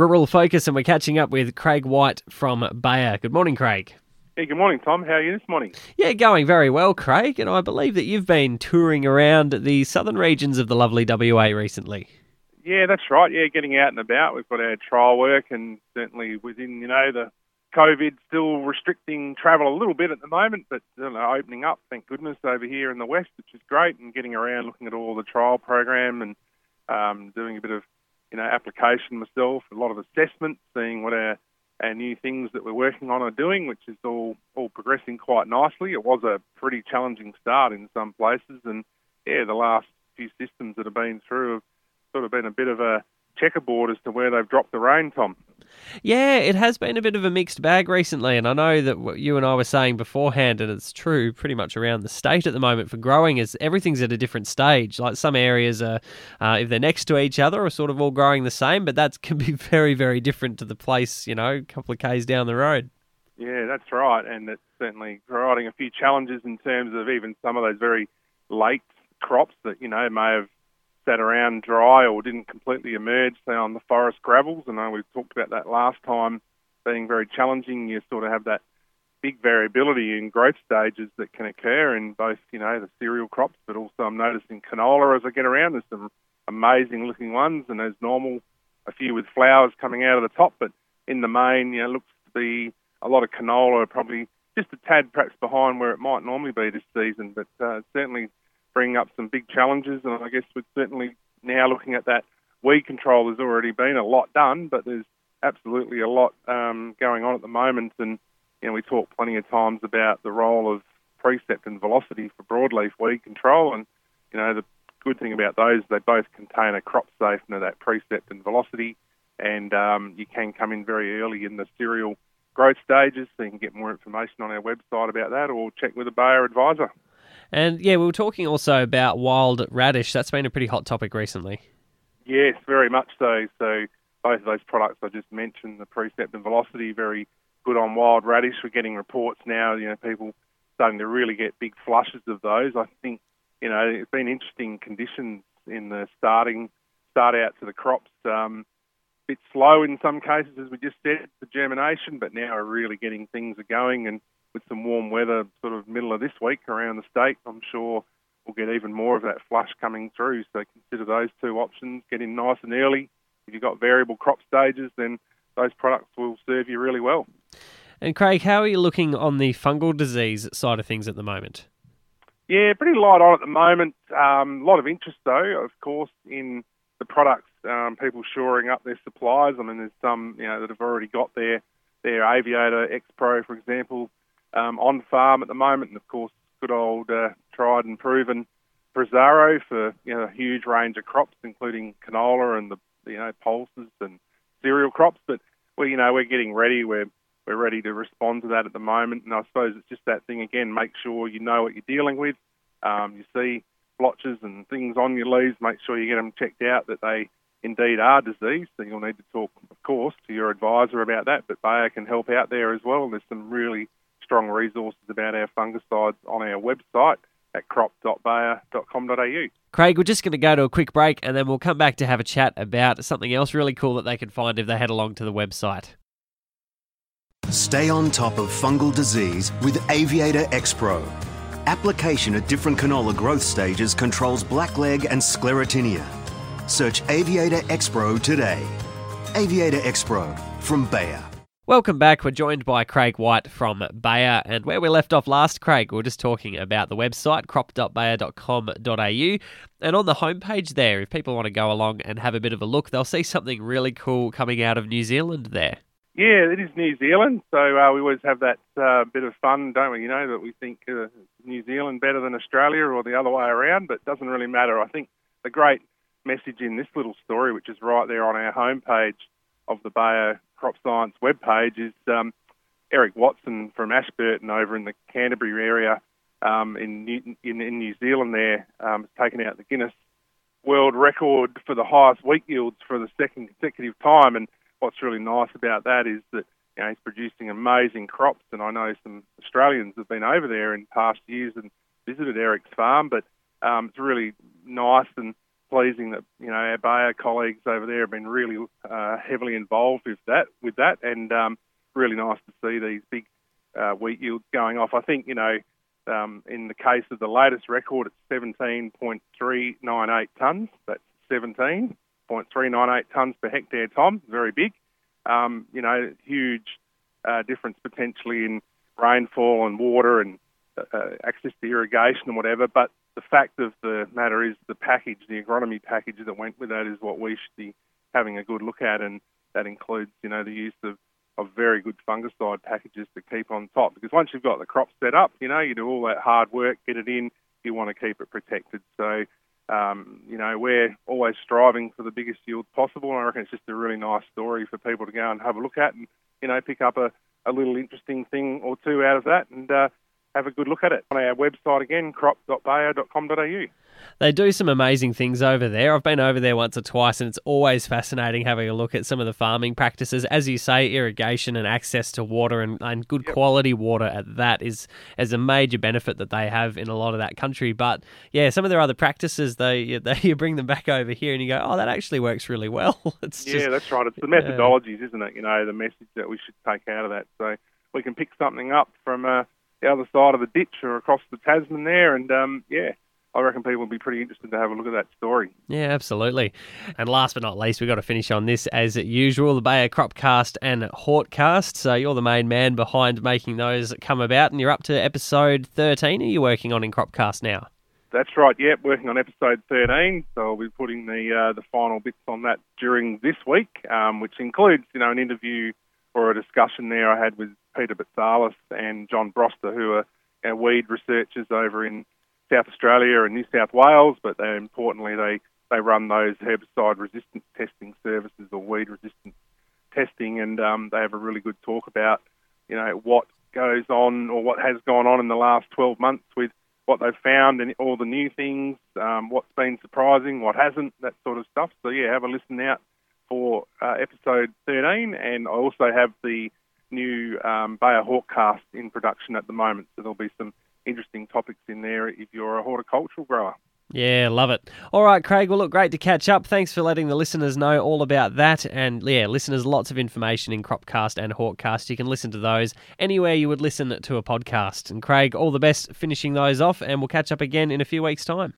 Rural Focus, and we're catching up with Craig White from Bayer. Good morning, Craig. Hey, good morning, Tom. How are you this morning? Yeah, going very well, Craig. And I believe that you've been touring around the southern regions of the lovely WA recently. Yeah, that's right. Yeah, getting out and about. We've got our trial work, and certainly within, you know, the COVID still restricting travel a little bit at the moment, but you know, opening up, thank goodness, over here in the west, which is great, and getting around, looking at all the trial program, and um, doing a bit of, you know, application myself, a lot of assessment, seeing what our our new things that we're working on are doing, which is all all progressing quite nicely. It was a pretty challenging start in some places, and yeah, the last few systems that have been through have sort of been a bit of a checkerboard as to where they've dropped the rain, Tom. Yeah, it has been a bit of a mixed bag recently, and I know that what you and I were saying beforehand, and it's true pretty much around the state at the moment for growing, is everything's at a different stage. Like some areas are, uh, if they're next to each other, are sort of all growing the same, but that can be very, very different to the place, you know, a couple of k's down the road. Yeah, that's right, and it's certainly providing a few challenges in terms of even some of those very late crops that you know may have sat around dry or didn't completely emerge, say on the forest gravels. And I know we've talked about that last time being very challenging. You sort of have that big variability in growth stages that can occur in both, you know, the cereal crops, but also I'm noticing canola as I get around. There's some amazing looking ones, and as normal, a few with flowers coming out of the top, but in the main, you know, looks to be a lot of canola, probably just a tad perhaps behind where it might normally be this season, but uh, certainly bringing up some big challenges. And I guess we're certainly now looking at that weed control. There's already been a lot done, but there's absolutely a lot um, going on at the moment. And you know, we talk plenty of times about the role of precept and velocity for broadleaf weed control. And you know, the good thing about those, they both contain a crop safe of that precept and velocity. And um, you can come in very early in the cereal growth stages, so you can get more information on our website about that, or check with a Bayer advisor. And yeah, we were talking also about wild radish. That's been a pretty hot topic recently. Yes, very much so. So both of those products I just mentioned, the Precept and Velocity, very good on wild radish. We're getting reports now, you know, people starting to really get big flushes of those. I think, you know, it's been interesting conditions in the starting start out to the crops. Um, bit slow in some cases, as we just said, the germination, but now we're really getting things are going and with some warm weather sort of middle of this week around the state, I'm sure we'll get even more of that flush coming through. So consider those two options. Get in nice and early. If you've got variable crop stages, then those products will serve you really well. And Craig, how are you looking on the fungal disease side of things at the moment? Yeah, pretty light on at the moment. Um, a lot of interest, though, of course, in the products. Um, people shoring up their supplies. I mean, there's some you know that have already got their their Aviator X Pro, for example, um, on farm at the moment, and of course, good old uh, tried and proven Prosaro for you know a huge range of crops, including canola and the you know pulses and cereal crops. But we you know we're getting ready. We're we're ready to respond to that at the moment, and I suppose it's just that thing again. Make sure you know what you're dealing with. Um, you see blotches and things on your leaves. Make sure you get them checked out that they indeed are diseased. So you'll need to talk, of course, to your advisor about that. But Bayer can help out there as well. There's some really strong resources about our fungicides on our website at crop.bayer.com.au. Craig, we're just going to go to a quick break and then we'll come back to have a chat about something else really cool that they can find if they head along to the website. Stay on top of fungal disease with Aviator X Pro. Application at different canola growth stages controls blackleg and sclerotinia. Search Aviator X Pro today. Aviator X Pro from Bayer. Welcome back. We're joined by Craig White from Bayer. And where we left off last, Craig, we were just talking about the website, crop.bayer.com.au. And on the homepage there, if people want to go along and have a bit of a look, they'll see something really cool coming out of New Zealand there. Yeah, it is New Zealand. So uh, we always have that uh, bit of fun, don't we? You know, that we think uh, New Zealand better than Australia or the other way around, but it doesn't really matter. I think the great message in this little story, which is right there on our homepage of the Bayer crop science webpage is um, Eric Watson from Ashburton over in the Canterbury area um, in, New, in, in New Zealand. There um, has taken out the Guinness World Record for the highest wheat yields for the second consecutive time. And what's really nice about that is that you know, he's producing amazing crops. And I know some Australians have been over there in past years and visited Eric's farm, but um, it's really nice and pleasing that you know our Bayer colleagues over there have been really uh, heavily involved with that, with that, and um, really nice to see these big uh, wheat yields going off. I think you know um, in the case of the latest record, it's 17.398 tonnes. That's 17.398 tonnes per hectare, Tom. Very big. Um, you know, huge uh, difference potentially in rainfall and water and uh, uh, access to irrigation and whatever. But the fact of the matter is the package, the agronomy package that went with that is what we should be having a good look at, and that includes, you know, the use of, of very good fungicide packages to keep on top. Because once you've got the crop set up, you know, you do all that hard work, get it in, you want to keep it protected. So, um, you know, we're always striving for the biggest yield possible, and I reckon it's just a really nice story for people to go and have a look at and, you know, pick up a, a little interesting thing or two out of that. And, uh, have a good look at it on our website again, crop.bayer.com.au. They do some amazing things over there. I've been over there once or twice, and it's always fascinating having a look at some of the farming practices. As you say, irrigation and access to water and, and good yep. quality water at that is as a major benefit that they have in a lot of that country. But yeah, some of their other practices, they, they you bring them back over here, and you go, oh, that actually works really well. it's yeah, just, that's right. It's the methodologies, isn't it? You know, the message that we should take out of that. So we can pick something up from. Uh, the other side of the ditch or across the Tasman there. And um, yeah, I reckon people will be pretty interested to have a look at that story. Yeah, absolutely. And last but not least, we've got to finish on this as usual the Bayer Cropcast and Hortcast. So you're the main man behind making those come about, and you're up to episode 13. Are you working on in Cropcast now? That's right. Yep, working on episode 13. So I'll be putting the uh, the final bits on that during this week, um, which includes you know an interview or a discussion there I had with Peter Boutsalis and John Broster, who are our weed researchers over in South Australia and New South Wales, but they, importantly, they, they run those herbicide resistance testing services or weed resistance testing, and um, they have a really good talk about, you know, what goes on or what has gone on in the last 12 months with what they've found and all the new things, um, what's been surprising, what hasn't, that sort of stuff. So, yeah, have a listen out for uh, episode 13, and I also have the new um, Bayer Hortcast in production at the moment, so there'll be some interesting topics in there if you're a horticultural grower. Yeah, love it. All right, Craig. Well, look, great to catch up. Thanks for letting the listeners know all about that. And yeah, listeners, lots of information in Cropcast and Hortcast. You can listen to those anywhere you would listen to a podcast. And Craig, all the best finishing those off, and we'll catch up again in a few weeks' time.